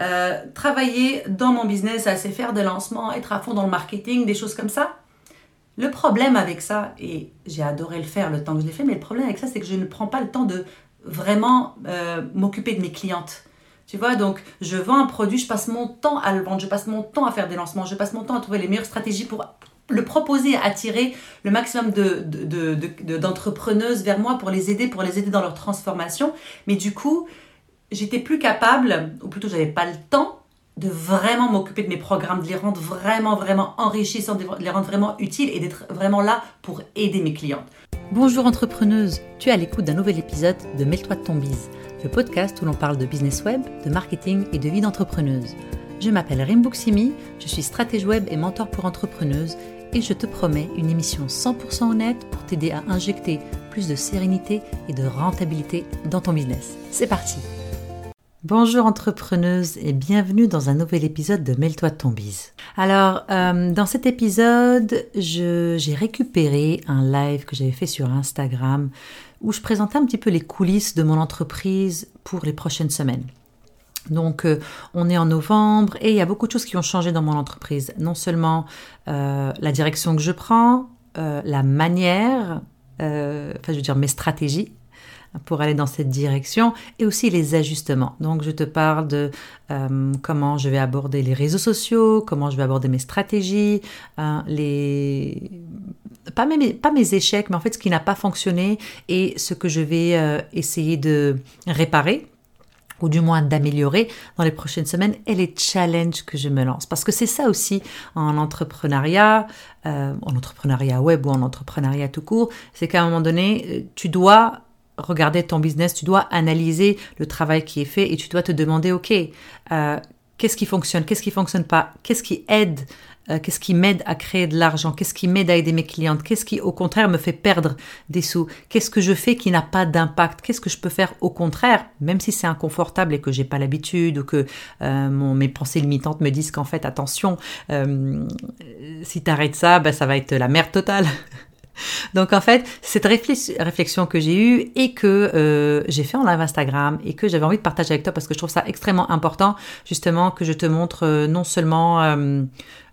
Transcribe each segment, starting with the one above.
euh, travailler dans mon business, assez faire des lancements, être à fond dans le marketing, des choses comme ça. Le problème avec ça, et j'ai adoré le faire le temps que je l'ai fait, mais le problème avec ça, c'est que je ne prends pas le temps de vraiment euh, m'occuper de mes clientes. Tu vois, donc je vends un produit, je passe mon temps à le vendre, je passe mon temps à faire des lancements, je passe mon temps à trouver les meilleures stratégies pour le proposer, attirer le maximum d'entrepreneuses de, de, vers moi pour les aider, pour les aider dans leur transformation. Mais du coup, j'étais plus capable, ou plutôt j'avais pas le temps de vraiment m'occuper de mes programmes, de les rendre vraiment, vraiment enrichissants, de les rendre vraiment utiles et d'être vraiment là pour aider mes clientes. Bonjour entrepreneuse, tu es à l'écoute d'un nouvel épisode de Mêle-toi de ton bise, le podcast où l'on parle de business web, de marketing et de vie d'entrepreneuse. Je m'appelle Rimbuksimi, je suis stratège web et mentor pour entrepreneuses et je te promets une émission 100% honnête pour t'aider à injecter plus de sérénité et de rentabilité dans ton business. C'est parti Bonjour entrepreneuse et bienvenue dans un nouvel épisode de Mêle-toi ton bise. Alors, euh, dans cet épisode, j'ai récupéré un live que j'avais fait sur Instagram où je présentais un petit peu les coulisses de mon entreprise pour les prochaines semaines. Donc, euh, on est en novembre et il y a beaucoup de choses qui ont changé dans mon entreprise. Non seulement euh, la direction que je prends, la manière, enfin, je veux dire mes stratégies pour aller dans cette direction et aussi les ajustements. Donc je te parle de euh, comment je vais aborder les réseaux sociaux, comment je vais aborder mes stratégies, hein, les pas mes, échecs, mais en fait ce qui n'a pas fonctionné et ce que je vais euh, essayer de réparer ou du moins d'améliorer dans les prochaines semaines et les challenges que je me lance. Parce que c'est ça aussi en entrepreneuriat, euh, en entrepreneuriat web ou en entrepreneuriat tout court, c'est qu'à un moment donné, tu dois regarder ton business, tu dois analyser le travail qui est fait et tu dois te demander, OK, euh, qu'est-ce qui fonctionne, qu'est-ce qui fonctionne pas, qu'est-ce qui aide, euh, qu'est-ce qui m'aide à créer de l'argent, qu'est-ce qui m'aide à aider mes clientes, qu'est-ce qui au contraire me fait perdre des sous, qu'est-ce que je fais qui n'a pas d'impact, qu'est-ce que je peux faire au contraire, même si c'est inconfortable et que j'ai pas l'habitude ou que euh, mes pensées limitantes me disent qu'en fait attention, si tu arrêtes ça, ben, ça va être la merde totale. Donc en fait, cette réflexion que j'ai eue et que euh, j'ai fait en live Instagram et que j'avais envie de partager avec toi parce que je trouve ça extrêmement important justement que je te montre euh, non seulement...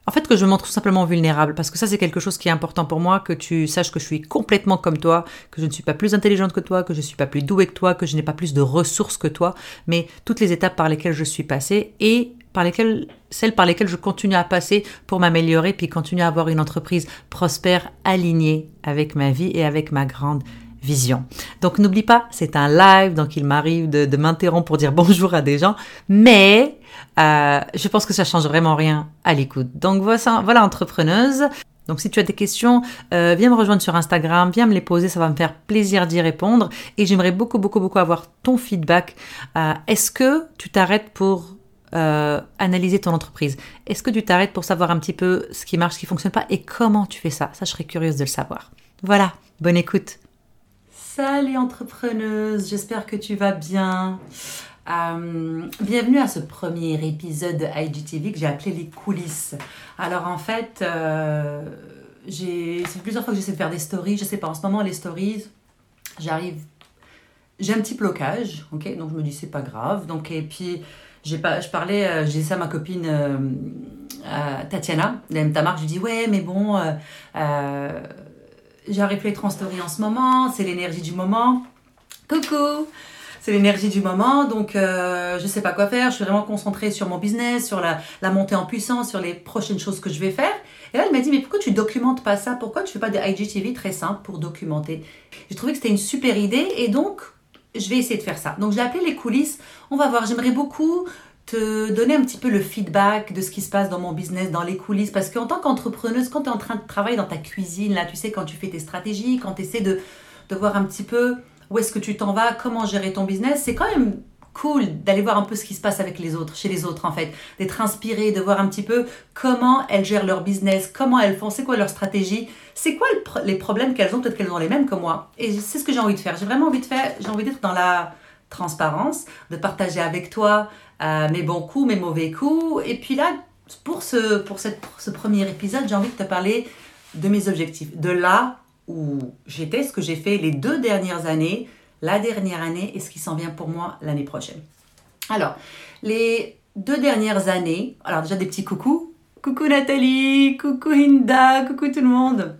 En fait, que je me montre tout simplement vulnérable, parce que ça, c'est quelque chose qui est important pour moi, que tu saches que je suis complètement comme toi, que je ne suis pas plus intelligente que toi, que je ne suis pas plus douée que toi, que je n'ai pas plus de ressources que toi, mais toutes les étapes par lesquelles je suis passée et par lesquelles, celles par lesquelles je continue à passer pour m'améliorer puis continuer à avoir une entreprise prospère, alignée avec ma vie et avec ma grande vision. Donc n'oublie pas, c'est un live, donc il m'arrive de, m'interrompre pour dire bonjour à des gens, mais euh, je pense que ça change vraiment rien à l'écoute. Donc voilà, voilà entrepreneuse. Donc si tu as des questions, euh, viens me rejoindre sur Instagram, viens me les poser, ça va me faire plaisir d'y répondre. Et j'aimerais beaucoup, beaucoup, beaucoup avoir ton feedback. Euh, est-ce que tu t'arrêtes pour analyser ton entreprise? Est-ce que tu t'arrêtes pour savoir un petit peu ce qui marche, ce qui fonctionne pas et comment tu fais ça? Ça, je serais curieuse de le savoir. Voilà, bonne écoute. Salut entrepreneuse, j'espère que tu vas bien. Euh, bienvenue à ce premier épisode de IGTV que j'ai appelé les coulisses. Alors en fait, euh, c'est plusieurs fois que j'essaie de faire des stories. Je sais pas, en ce moment les stories, j'arrive, j'ai un petit blocage, ok? Donc je me dis c'est pas grave. Donc et puis pas, je parlais, euh, j'ai ça à ma copine Tatiana, de Tamar, je lui dis ouais, mais bon, j'arrive être en en ce moment, c'est l'énergie du moment. Coucou, c'est l'énergie du moment, donc je sais pas quoi faire. Je suis vraiment concentrée sur mon business, sur la, la, montée en puissance, sur les prochaines choses que je vais faire. Et là, elle m'a dit mais pourquoi tu documentes pas ça? Pourquoi tu fais pas des IGTV très simples pour documenter? J'ai trouvé que c'était une super idée et donc je vais essayer de faire ça. Donc j'ai appelé les coulisses. On va voir. J'aimerais beaucoup te donner un petit peu le feedback de ce qui se passe dans mon business, dans les coulisses? Parce qu'en tant qu'entrepreneuse, quand tu es en train de travailler dans ta cuisine, là, tu sais, quand tu fais tes stratégies, quand tu essaies de, de voir un petit peu où est-ce que tu t'en vas, comment gérer ton business, c'est quand même cool d'aller voir un peu ce qui se passe avec les autres, chez les autres en fait, d'être inspiré, de voir un petit peu comment elles gèrent leur business, comment elles font, c'est quoi leur stratégie, c'est quoi les problèmes qu'elles ont, peut-être qu'elles ont les mêmes que moi. Et c'est ce que j'ai envie de faire. J'ai vraiment envie de faire, j'ai envie d'être dans la transparence, de partager avec toi euh, mes bons coups, mes mauvais coups. Et puis là, pour ce, premier épisode, j'ai envie de te parler de mes objectifs, de là où j'étais, ce que j'ai fait les deux dernières années, la dernière année et ce qui s'en vient pour moi l'année prochaine. Alors, les deux dernières années, alors déjà des petits coucous, coucou Nathalie, coucou Hinda, coucou tout le monde.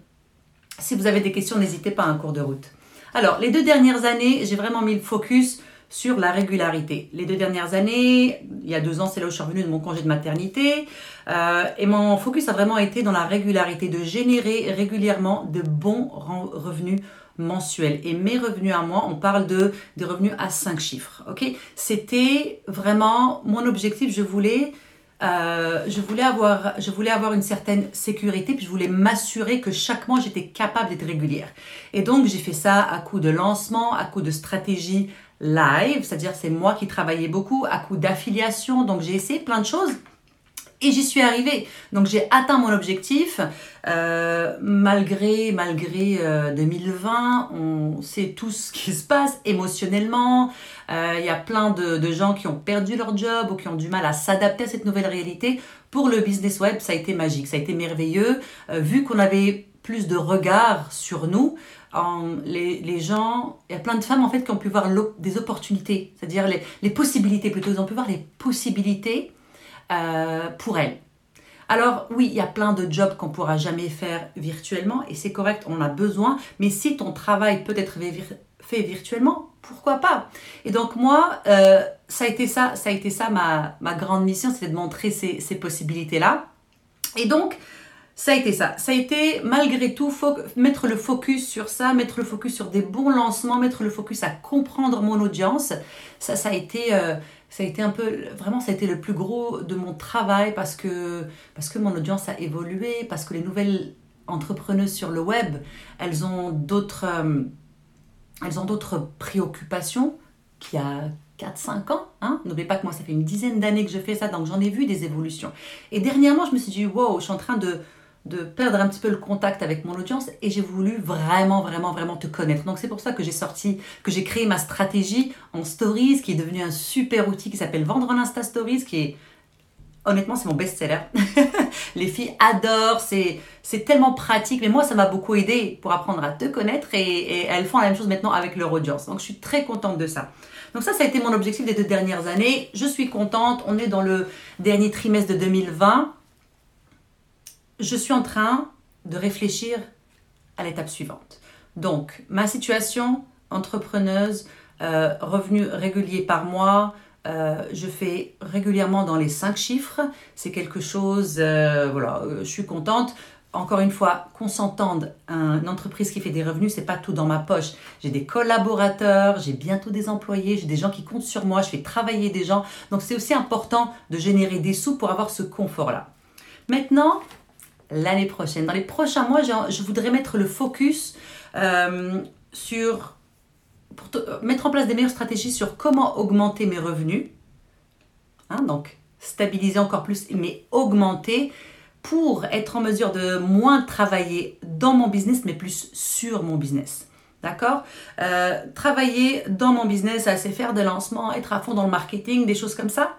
Si vous avez des questions, n'hésitez pas à un cours de route. Alors, les deux dernières années, j'ai vraiment mis le focus sur la régularité. Les deux dernières années, il y a deux ans, c'est là où je suis revenue de mon congé de maternité, euh, et mon focus a vraiment été dans la régularité, de générer régulièrement de bons revenus mensuels. Et mes revenus à moi, on parle de des revenus à cinq chiffres. C'était vraiment mon objectif. Je voulais euh, je, voulais avoir, je voulais avoir une certaine sécurité, puis je voulais m'assurer que chaque mois j'étais capable d'être régulière. Et donc j'ai fait ça à coup de lancement, à coup de stratégie live, c'est-à-dire c'est moi qui travaillais beaucoup, à coup d'affiliation, donc j'ai essayé plein de choses. Et j'y suis arrivée. Donc j'ai atteint mon objectif. Euh, malgré malgré 2020, euh, on sait tout ce qui se passe émotionnellement. Euh, il y a plein de, de, gens qui ont perdu leur job ou qui ont du mal à s'adapter à cette nouvelle réalité. Pour le business web, ça a été magique, ça a été merveilleux. vu qu'on avait plus de regard sur nous, les, les, gens, il y a plein de femmes en fait qui ont pu voir des opportunités, c'est-à-dire les, les, possibilités plutôt, ils ont pu voir les possibilités euh, pour elles. Alors oui, il y a plein de jobs qu'on pourra jamais faire virtuellement et c'est correct, on a besoin, mais si ton travail peut être fait virtuellement, pourquoi pas? Et donc moi, euh, ça a été ça, ça a été ça ma, ma grande mission, c'est de montrer ces, ces possibilités-là. Et donc, ça a été ça. Ça a été malgré tout mettre le focus sur ça, mettre le focus sur des bons lancements, mettre le focus à comprendre mon audience. Ça, ça a été, euh, ça a été un peu, vraiment, ça a été le plus gros de mon travail parce que, parce que mon audience a évolué, parce que les nouvelles entrepreneuses sur le web, elles ont d'autres, euh, elles ont d'autres préoccupations qu'il y a 4-5 ans. Hein N'oubliez pas que moi, ça fait une dizaine d'années que je fais ça, donc j'en ai vu des évolutions. Et dernièrement, je me suis dit, wow, je suis en train de de perdre un petit peu le contact avec mon audience et j'ai voulu vraiment, vraiment, vraiment te connaître. Donc c'est pour ça que j'ai sorti, que j'ai créé ma stratégie en stories, qui est devenu un super outil qui s'appelle Vendre en Insta Stories, qui est honnêtement, c'est mon best-seller. les filles adorent, c'est, c'est tellement pratique, mais moi, ça m'a beaucoup aidé pour apprendre à te connaître et, et, elles font la même chose maintenant avec leur audience. Donc, je suis très contente de ça. Donc, ça, ça a été mon objectif des deux dernières années. Je suis contente. On est dans le dernier trimestre de 2020 je suis en train de réfléchir à l'étape suivante. Donc, ma situation, entrepreneuse, euh, revenu régulier par mois, euh, je fais régulièrement dans les cinq chiffres. C'est quelque chose, euh, voilà, je suis contente. Encore une fois, qu'on s'entende, une entreprise qui fait des revenus, c'est pas tout dans ma poche. J'ai des collaborateurs, j'ai bientôt des employés, j'ai des gens qui comptent sur moi, je fais travailler des gens. Donc c'est aussi important de générer des sous pour avoir ce confort-là. Maintenant, l'année prochaine. Dans les prochains mois, je voudrais mettre le focus euh, sur pour mettre en place des meilleures stratégies sur comment augmenter mes revenus. Hein, donc, stabiliser encore plus, mais augmenter pour être en mesure de moins travailler dans mon business, mais plus sur mon business. D'accord? Euh, Travailler dans mon business, c'est faire des lancements, être à fond dans le marketing, des choses comme ça?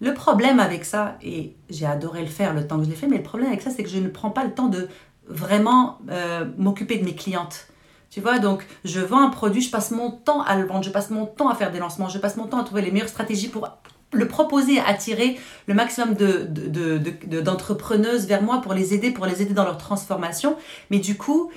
Le problème avec ça, et j'ai adoré le faire le temps que je l'ai fait, mais le problème avec ça, c'est que je ne prends pas le temps de vraiment euh, m'occuper de mes clientes. Tu vois, donc je vends un produit, je passe mon temps à le vendre, je passe mon temps à faire des lancements, je passe mon temps à trouver les meilleures stratégies pour le proposer, attirer le maximum d'entrepreneuses de, de, vers moi pour les aider, pour les aider dans leur transformation. Mais du coup,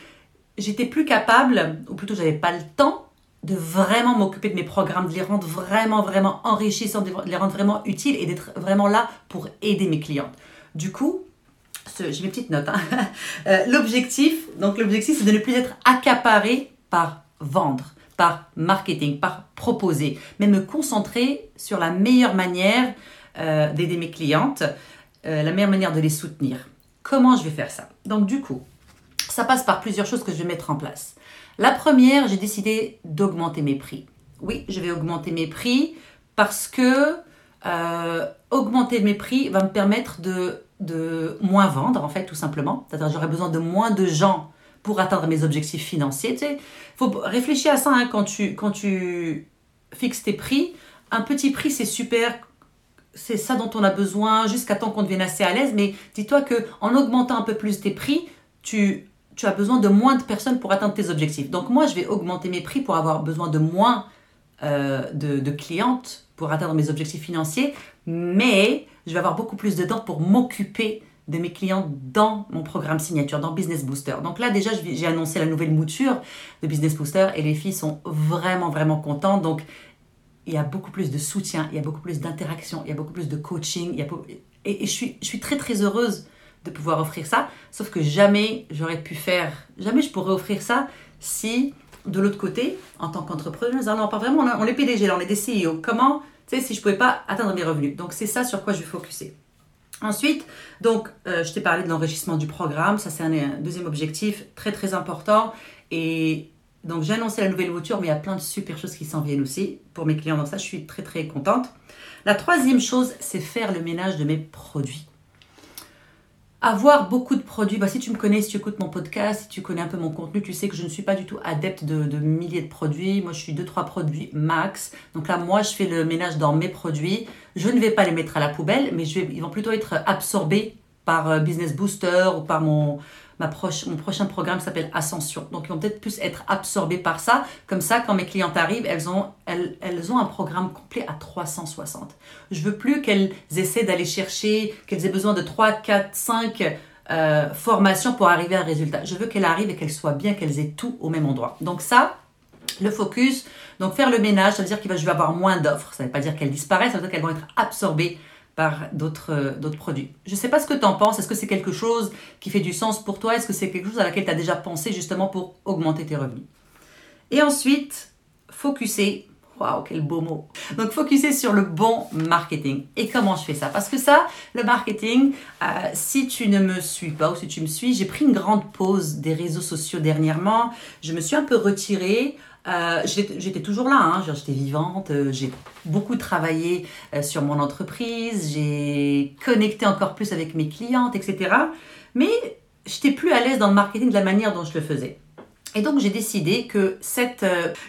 j'étais plus capable, ou plutôt j'avais pas le temps de vraiment m'occuper de mes programmes, de les rendre vraiment, vraiment enrichissants, de les rendre vraiment utiles et d'être vraiment là pour aider mes clientes. Du coup, j'ai mes petites notes. Hein. Euh, l'objectif, donc l'objectif, c'est de ne plus être accaparé par vendre, par marketing, par proposer, mais me concentrer sur la meilleure manière euh, d'aider mes clientes, euh, la meilleure manière de les soutenir. Comment je vais faire ça? Donc du coup, ça passe par plusieurs choses que je vais mettre en place. La première, j'ai décidé d'augmenter mes prix. Oui, je vais augmenter mes prix parce que euh, augmenter mes prix va me permettre de, moins vendre, en fait, tout simplement. C'est-à-dire j'aurai besoin de moins de gens pour atteindre mes objectifs financiers. Tu sais, faut réfléchir à ça hein, quand, tu, quand tu fixes tes prix. Un petit prix, c'est super, c'est ça dont on a besoin jusqu'à temps qu'on devienne assez à l'aise. Mais dis-toi que en augmentant un peu plus tes prix, tu tu as besoin de moins de personnes pour atteindre tes objectifs. Donc moi, je vais augmenter mes prix pour avoir besoin de moins euh, de, clientes pour atteindre mes objectifs financiers, mais je vais avoir beaucoup plus de temps pour m'occuper de mes clients dans mon programme signature, dans Business Booster. Donc là, déjà, j'ai annoncé la nouvelle mouture de Business Booster et les filles sont vraiment, vraiment contentes. Donc, il y a beaucoup plus de soutien, il y a beaucoup plus d'interaction, il y a beaucoup plus de coaching. Et, je suis très, très heureuse de pouvoir offrir ça. Sauf que jamais j'aurais pu faire, jamais je pourrais offrir ça si, de l'autre côté, en tant qu'entrepreneuse, alors pas vraiment, on, est PDG, là, on est des CEO. Comment, tu sais, si je ne pouvais pas atteindre mes revenus? Donc, c'est ça sur quoi je vais focuser. Ensuite, donc, euh, je t'ai parlé de l'enrichissement du programme. Ça, c'est un, deuxième objectif très, très important. Et donc, j'ai annoncé la nouvelle voiture, mais il y a plein de super choses qui s'en viennent aussi pour mes clients. Donc, ça, je suis très, très contente. La troisième chose, c'est faire le ménage de mes produits avoir beaucoup de produits. Bah, si tu me connais, si tu écoutes mon podcast, si tu connais un peu mon contenu, tu sais que je ne suis pas du tout adepte de, milliers de produits. Moi, je suis 2-3 produits max. Donc là, moi, je fais le ménage dans mes produits. Je ne vais pas les mettre à la poubelle, mais je vais, ils vont plutôt être absorbés par euh, Business Booster ou par mon, mon prochain programme s'appelle Ascension. Donc, ils vont peut-être plus être absorbés par ça. Comme ça, quand mes clientes arrivent, elles ont, elles, un programme complet à 360. Je veux plus qu'elles essaient d'aller chercher, qu'elles aient besoin de 3, 4, 5 formations pour arriver à un résultat. Je veux qu'elles arrivent et qu'elles soient bien, qu'elles aient tout au même endroit. Donc ça, le focus, donc faire le ménage, ça veut dire qu'il va, je vais avoir moins d'offres. Ça ne veut pas dire qu'elles disparaissent, ça veut dire qu'elles vont être absorbées euh, d'autres produits. Je ne sais pas ce que tu en penses. Est-ce que c'est quelque chose qui fait du sens pour toi? Est-ce que c'est quelque chose à laquelle tu as déjà pensé justement pour augmenter tes revenus? Et ensuite, focuser. Waouh, quel beau mot. Donc, focuser sur le bon marketing. Et comment je fais ça? Parce que ça, le marketing, euh, si tu ne me suis pas ou si tu me suis, j'ai pris une grande pause des réseaux sociaux dernièrement. Je me suis un peu retirée. Euh, j'étais toujours là, hein, j'étais vivante, euh, j'ai beaucoup travaillé euh, sur mon entreprise, j'ai connecté encore plus avec mes clientes, etc. Mais j'étais plus à l'aise dans le marketing de la manière dont je le faisais. Et donc j'ai décidé que cette,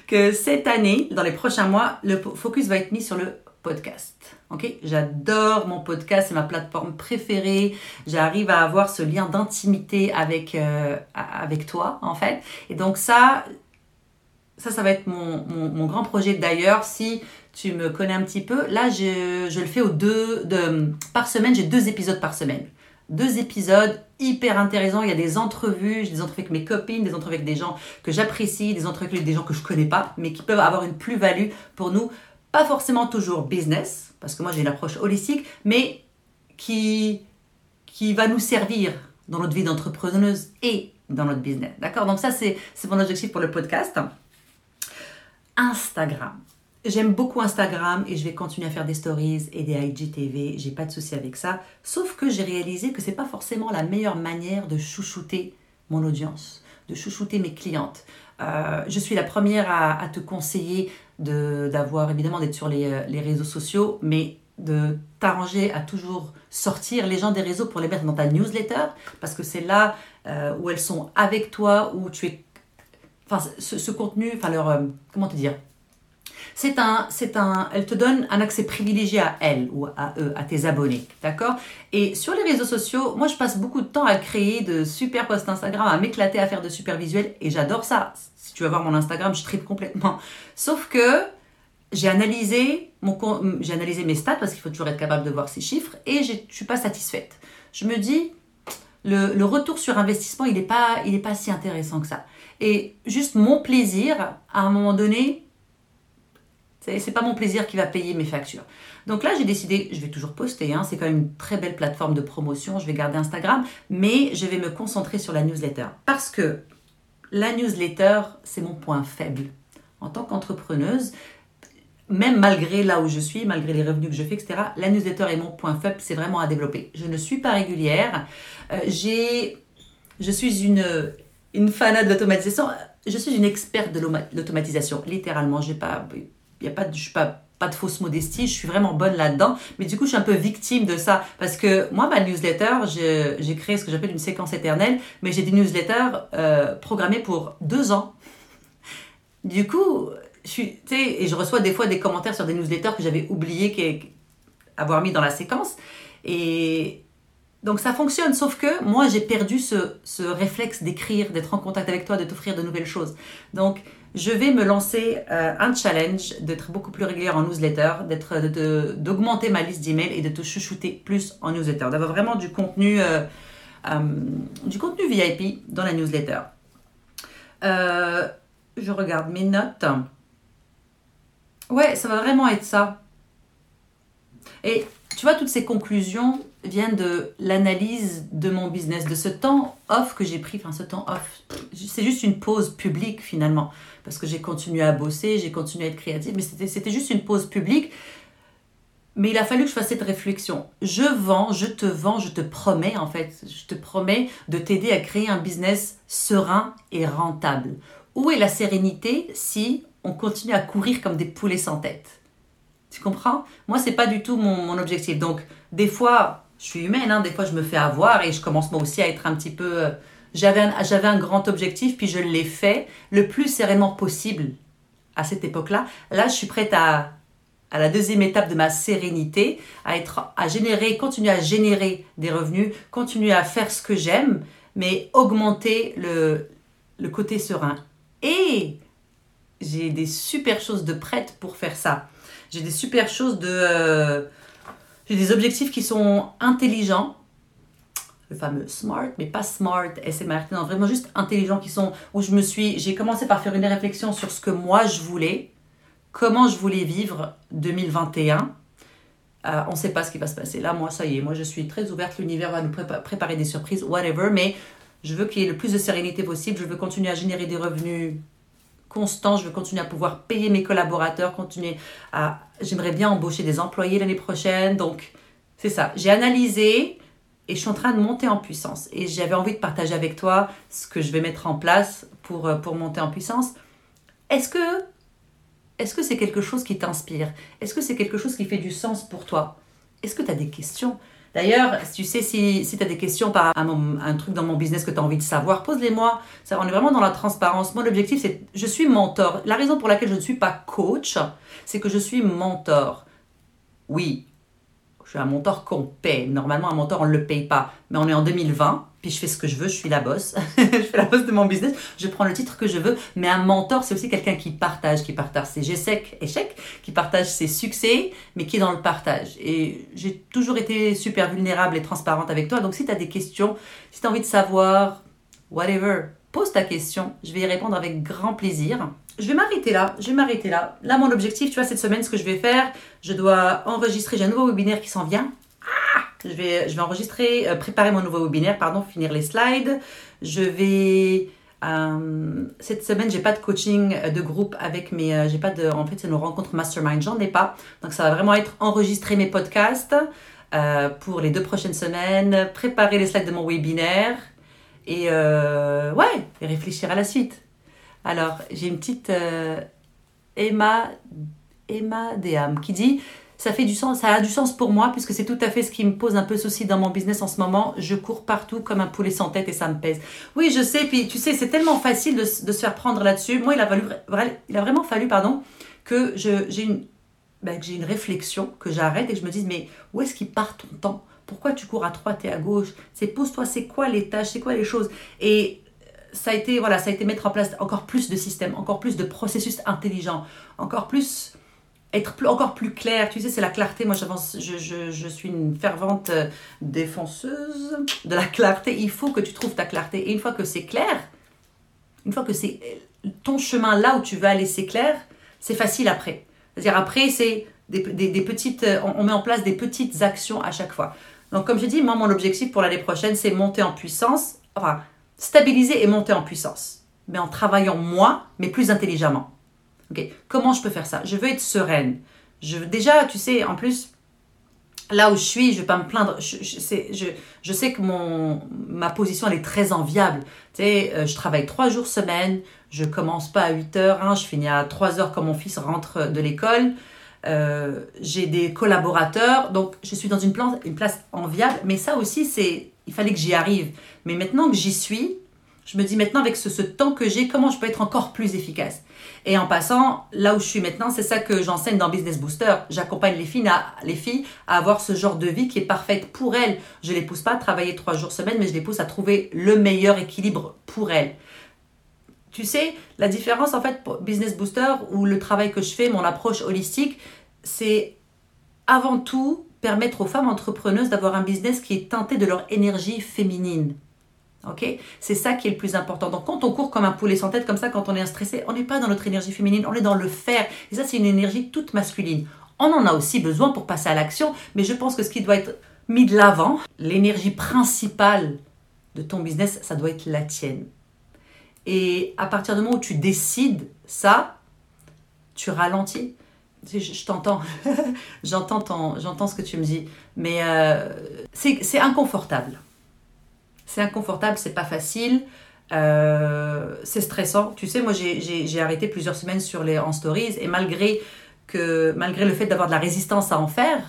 que cette année, dans les prochains mois, le focus va être mis sur le podcast. Ok, j'adore mon podcast, c'est ma plateforme préférée. J'arrive à avoir ce lien d'intimité avec avec toi en fait. Et donc ça, ça, ça va être mon, grand projet d'ailleurs. Si tu me connais un petit peu, là, je, le fais aux deux, de, par semaine. J'ai deux épisodes par semaine. Deux épisodes hyper intéressants. Il y a des entrevues. J'ai des entrevues avec mes copines, des entrevues avec des gens que j'apprécie, des entrevues avec des gens que je connais pas, mais qui peuvent avoir une plus-value pour nous. Pas forcément toujours business, parce que moi j'ai une approche holistique, mais qui, qui va nous servir dans notre vie d'entrepreneuse et dans notre business. D'accord? Donc ça, c'est mon objectif pour le podcast. Instagram. J'aime beaucoup Instagram et je vais continuer à faire des stories et des IGTV, j'ai pas de souci avec ça. Sauf que j'ai réalisé que c'est pas forcément la meilleure manière de chouchouter mon audience, de chouchouter mes clientes. Euh, je suis la première à, te conseiller d'avoir évidemment d'être sur euh, les, réseaux sociaux, mais de t'arranger à toujours sortir les gens des réseaux pour les mettre dans ta newsletter, parce que c'est là euh, où elles sont avec toi, où tu es enfin, ce, contenu, enfin, leur, euh, comment te dire? C'est un, c'est un, elle te donne un accès privilégié à elle ou à eux, à tes abonnés, d'accord? Et sur les réseaux sociaux, moi je passe beaucoup de temps à créer de super posts Instagram, à m'éclater à faire de super visuels et j'adore ça. Si tu vas voir mon Instagram, je tripe complètement. Sauf que j'ai analysé mon, j'ai analysé mes stats parce qu'il faut toujours être capable de voir ces chiffres et je suis pas satisfaite. Je me dis, le, retour sur investissement, il n'est pas, pas si intéressant que ça. Et juste mon plaisir, à un moment donné, c'est pas mon plaisir qui va payer mes factures. Donc là, j'ai décidé, je vais toujours poster, hein, c'est quand même une très belle plateforme de promotion, je vais garder Instagram, mais je vais me concentrer sur la newsletter. Parce que la newsletter, c'est mon point faible. En tant qu'entrepreneuse, même malgré là où je suis, malgré les revenus que je fais, etc., la newsletter est mon point faible, c'est vraiment à développer. Je ne suis pas régulière. Euh, j'ai, je suis une une fanade de l'automatisation. Je suis une experte de l'automatisation, littéralement. J'ai pas, y a pas, pas, pas de fausse modestie, je suis vraiment bonne là-dedans. Mais du coup, je suis un peu victime de ça. Parce que moi, ma newsletter, j'ai créé ce que j'appelle une séquence éternelle, mais j'ai des newsletters euh, programmées pour deux ans. Du coup, je et je reçois des fois des commentaires sur des newsletters que j'avais oublié avoir mis dans la séquence. Et donc ça fonctionne, sauf que moi j'ai perdu ce, ce réflexe d'écrire, d'être en contact avec toi, de t'offrir de nouvelles choses. Donc je vais me lancer euh, un challenge d'être beaucoup plus régulière en newsletter, d'être, d'augmenter ma liste d'emails et de te chouchouter plus en newsletter, d'avoir vraiment du contenu, euh, euh, du contenu VIP dans la newsletter. je regarde mes notes. Ouais, ça va vraiment être ça. Et tu vois, toutes ces conclusions viennent de l'analyse de mon business, de ce temps off que j'ai pris, enfin ce temps off, c'est juste une pause publique finalement, parce que j'ai continué à bosser, j'ai continué à être créative, mais c'était juste une pause publique. Mais il a fallu que je fasse cette réflexion. Je vends, je te vends, je te promets en fait, je te promets de t'aider à créer un business serein et rentable. Où est la sérénité si on continue à courir comme des poulets sans tête? Tu comprends? Moi, c'est pas du tout mon, objectif. Donc, des fois, je suis humaine, hein, des fois, je me fais avoir et je commence moi aussi à être un petit peu. Euh, j'avais un, j'avais un grand objectif, puis je l'ai fait le plus sereinement possible à cette époque-là. Là, je suis prête à, à la deuxième étape de ma sérénité, à être, à générer, continuer à générer des revenus, continuer à faire ce que j'aime, mais augmenter le, le côté serein. Et j'ai des super choses de prête pour faire ça. J'ai des super choses de. Euh, j'ai des objectifs qui sont intelligents. Le fameux smart, mais pas smart, SMRT, non, vraiment juste intelligents qui sont. Où je me suis. J'ai commencé par faire une réflexion sur ce que moi je voulais, comment je voulais vivre 2021. Euh, on ne sait pas ce qui va se passer. Là, moi, ça y est, moi je suis très ouverte. L'univers va nous préparer des surprises, whatever. Mais je veux qu'il y ait le plus de sérénité possible. Je veux continuer à générer des revenus constant, je veux continuer à pouvoir payer mes collaborateurs, continuer à... J'aimerais bien embaucher des employés l'année prochaine. Donc, c'est ça. J'ai analysé et je suis en train de monter en puissance. Et j'avais envie de partager avec toi ce que je vais mettre en place pour, euh, monter en puissance. Est-ce que est-ce que c'est quelque chose qui t'inspire? Est-ce que c'est quelque chose qui fait du sens pour toi? Est-ce que tu as des questions? D'ailleurs, tu sais, si, si tu as des questions par un, truc dans mon business que tu as envie de savoir, pose-les-moi. On est vraiment dans la transparence. Moi, l'objectif, c'est je suis mentor. La raison pour laquelle je ne suis pas coach, c'est que je suis mentor. Oui, je suis un mentor qu'on paie. Normalement, un mentor, on ne le paye pas. Mais on est en 2020 puis je fais ce que je veux, je suis la boss, je fais la boss de mon business, je prends le titre que je veux, mais un mentor, c'est aussi quelqu'un qui partage, qui partage ses échecs, échecs, qui partage ses succès, mais qui est dans le partage. Et j'ai toujours été super vulnérable et transparente avec toi, donc si tu as des questions, si tu as envie de savoir, whatever, pose ta question, je vais y répondre avec grand plaisir. Je vais m'arrêter là, je vais m'arrêter là. Là, mon objectif, tu vois, cette semaine, ce que je vais faire, je dois enregistrer, j'ai un nouveau webinaire qui s'en vient. Je vais, je vais enregistrer, euh, préparer mon nouveau webinaire, pardon, finir les slides. Je vais euh, cette semaine, j'ai pas de coaching de groupe avec mes, euh, j'ai pas de, en fait, c'est nos rencontres mastermind, j'en ai pas. Donc ça va vraiment être enregistrer mes podcasts pour les deux prochaines semaines, préparer les slides de mon webinaire et ouais, et réfléchir à la suite. Alors j'ai une petite Emma Emma Deam qui dit ça fait du sens, ça a du sens pour moi puisque c'est tout à fait ce qui me pose un peu souci dans mon business en ce moment. Je cours partout comme un poulet sans tête et ça me pèse. Oui, je sais, puis tu sais, c'est tellement facile de, se faire prendre là-dessus. Moi, il a, il a vraiment fallu, pardon, que j'ai une, ben, réflexion, que j'arrête et que je me dise, mais où est-ce qu'il part ton temps? Pourquoi tu cours à droite et à gauche? C'est pose-toi, c'est quoi les tâches, c'est quoi les choses? Et ça a été, voilà, ça a été mettre en place encore plus de systèmes, encore plus de processus intelligents, encore plus être encore plus clair. Tu sais, c'est la clarté. Moi, j'avance, je, je, je, suis une fervente euh, défenseuse de la clarté. Il faut que tu trouves ta clarté. Et une fois que c'est clair, une fois que c'est euh, ton chemin là où tu veux aller, c'est clair, c'est facile après. C'est-à-dire après, c'est des, des, petites, euh, on met en place des petites actions à chaque fois. Donc, comme je dis, moi, mon objectif pour l'année prochaine, c'est monter en puissance, enfin, stabiliser et monter en puissance. Mais en travaillant moins, mais plus intelligemment. Comment je peux faire ça? Je veux être sereine. Je, déjà, tu sais, en plus, là où je suis, je ne vais pas me plaindre. Je, je, sais que mon, ma position, elle est très enviable. Tu sais, euh, je travaille trois jours semaine. Je commence pas à 8 heures. Hein, je finis à 3 heures quand mon fils rentre de l'école. Euh, j'ai des collaborateurs. Donc, je suis dans une place, enviable. Mais ça aussi, c'est il fallait que j'y arrive. Mais maintenant que j'y suis, je me dis maintenant avec ce temps que j'ai, comment je peux être encore plus efficace? Et en passant, là où je suis maintenant, c'est ça que j'enseigne dans Business Booster. J'accompagne les filles, à, les filles à avoir ce genre de vie qui est parfaite pour elles. Je les pousse pas à travailler trois jours semaine, mais je les pousse à trouver le meilleur équilibre pour elles. Tu sais, la différence en fait pour Business Booster ou le travail que je fais, mon approche holistique, c'est avant tout permettre aux femmes entrepreneuses d'avoir un business qui est teinté de leur énergie féminine. Ok? C'est ça qui est le plus important. Donc quand on court comme un poulet sans tête, comme ça, quand on est stressé, on n'est pas dans notre énergie féminine, on est dans le faire. Et ça, c'est une énergie toute masculine. On en a aussi besoin pour passer à l'action, mais je pense que ce qui doit être mis de l'avant, l'énergie principale de ton business, ça doit être la tienne. Et à partir du moment où tu décides ça, tu ralentis. Je, t'entends, j'entends, j'entends ce que tu me dis, mais euh, c'est inconfortable. C'est inconfortable, c'est pas facile, euh, c'est stressant. Tu sais, moi j'ai arrêté plusieurs semaines sur les, en stories et malgré, que, malgré le fait d'avoir de la résistance à en faire,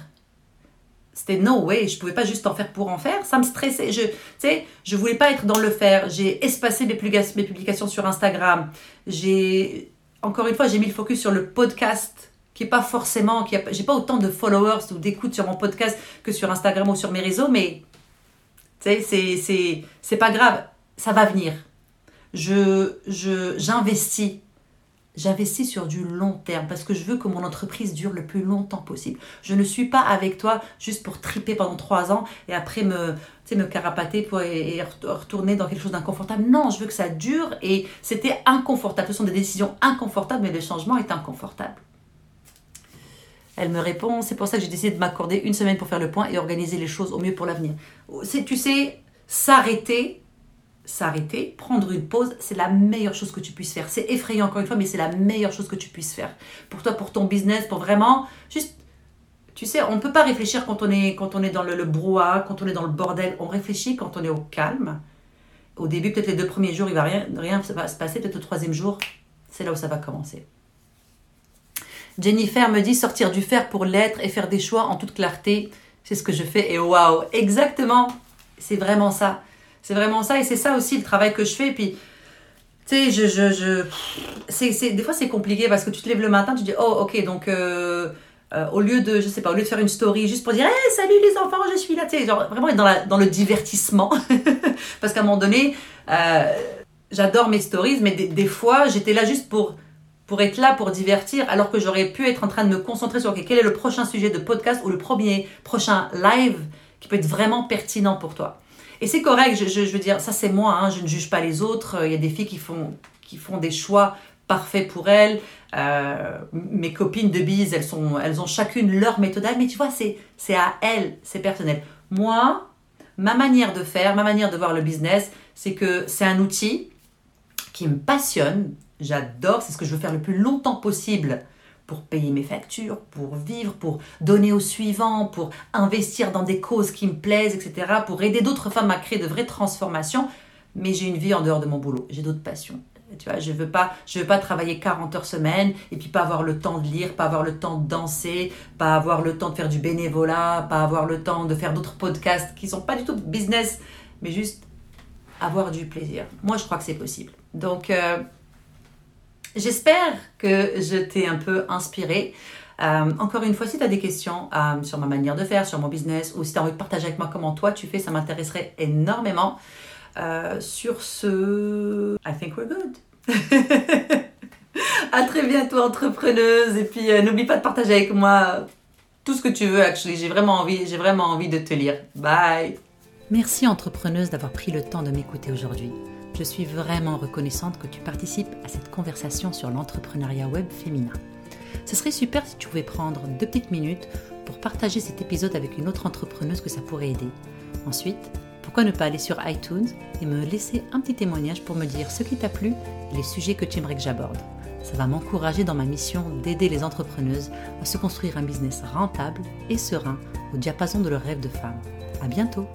c'était no way, je pouvais pas juste en faire pour en faire, ça me stressait. Je, tu sais, je voulais pas être dans le faire. J'ai espacé mes, mes publications sur Instagram. J'ai, encore une fois, j'ai mis le focus sur le podcast qui est pas forcément, qui j'ai pas autant de followers ou d'écoute sur mon podcast que sur Instagram ou sur mes réseaux, mais c'est, c'est, pas grave, ça va venir. Je, je, j'investis. J'investis sur du long terme parce que je veux que mon entreprise dure le plus longtemps possible. Je ne suis pas avec toi juste pour triper pendant trois ans et après me, me carapater pour, et, retourner dans quelque chose d'inconfortable. Non, je veux que ça dure et c'était inconfortable. Ce sont des décisions inconfortables, mais le changement est inconfortable. Elle me répond, c'est pour ça que j'ai décidé de m'accorder une semaine pour faire le point et organiser les choses au mieux pour l'avenir. Tu sais, s'arrêter, s'arrêter, prendre une pause, c'est la meilleure chose que tu puisses faire. C'est effrayant encore une fois, mais c'est la meilleure chose que tu puisses faire. Pour toi, pour ton business, pour vraiment, juste, tu sais, on ne peut pas réfléchir quand on est, quand on est dans le, brouhaha, quand on est dans le bordel. On réfléchit quand on est au calme. Au début, peut-être les deux premiers jours, il va rien, rien se passer. Peut-être le troisième jour, c'est là où ça va commencer. Jennifer me dit sortir du faire pour l'être et faire des choix en toute clarté. C'est ce que je fais et waouh, exactement. C'est vraiment ça. C'est vraiment ça et c'est ça aussi le travail que je fais. Puis, tu sais, je, je, je... Des fois c'est compliqué parce que tu te lèves le matin, tu dis oh ok donc euh, euh, au lieu de je sais pas au lieu de faire une story juste pour dire hey, salut les enfants je suis là, tu sais genre vraiment être dans, la, dans le divertissement parce qu'à un moment donné euh, j'adore mes stories mais des, des fois j'étais là juste pour pour être là pour divertir, alors que j'aurais pu être en train de me concentrer sur quel est le prochain sujet de podcast ou le premier prochain live qui peut être vraiment pertinent pour toi. Et c'est correct, je, veux dire, ça c'est moi, hein, je ne juge pas les autres. Il y a des filles qui font, qui font des choix parfaits pour elles. Euh, mes copines de bise, elles, sont, elles ont chacune leur méthode, mais tu vois, c'est à elles, c'est personnel. Moi, ma manière de faire, ma manière de voir le business, c'est que c'est un outil qui me passionne, J'adore, c'est ce que je veux faire le plus longtemps possible pour payer mes factures, pour vivre, pour donner au suivant, pour investir dans des causes qui me plaisent, etc., pour aider d'autres femmes à créer de vraies transformations. Mais j'ai une vie en dehors de mon boulot, j'ai d'autres passions. Tu vois, je veux veux pas travailler 40 heures semaine et puis pas avoir le temps de lire, pas avoir le temps de danser, pas avoir le temps de faire du bénévolat, pas avoir le temps de faire d'autres podcasts qui sont pas du tout business, mais juste avoir du plaisir. Moi, je crois que c'est possible. Donc, euh, J'espère que je t'ai un peu inspiré. Euh, encore une fois, si tu as des questions euh, sur ma manière de faire, sur mon business, ou si tu as envie de partager avec moi comment toi tu fais, ça m'intéresserait énormément. Euh, sur ce, I think we're good. à très bientôt, entrepreneuse. Et puis, n'oublie pas de partager avec moi tout ce que tu veux. Actually, j'ai vraiment envie, j'ai vraiment envie de te lire. Bye. Merci, entrepreneuse, d'avoir pris le temps de m'écouter aujourd'hui. Je suis vraiment reconnaissante que tu participes à cette conversation sur l'entrepreneuriat web féminin. Ce serait super si tu pouvais prendre deux petites minutes pour partager cet épisode avec une autre entrepreneuse que ça pourrait aider. Ensuite, pourquoi ne pas aller sur iTunes et me laisser un petit témoignage pour me dire ce qui t'a plu et les sujets que tu aimerais que j'aborde. Ça va m'encourager dans ma mission d'aider les entrepreneuses à se construire un business rentable et serein au diapason de leurs rêves de femme. À bientôt!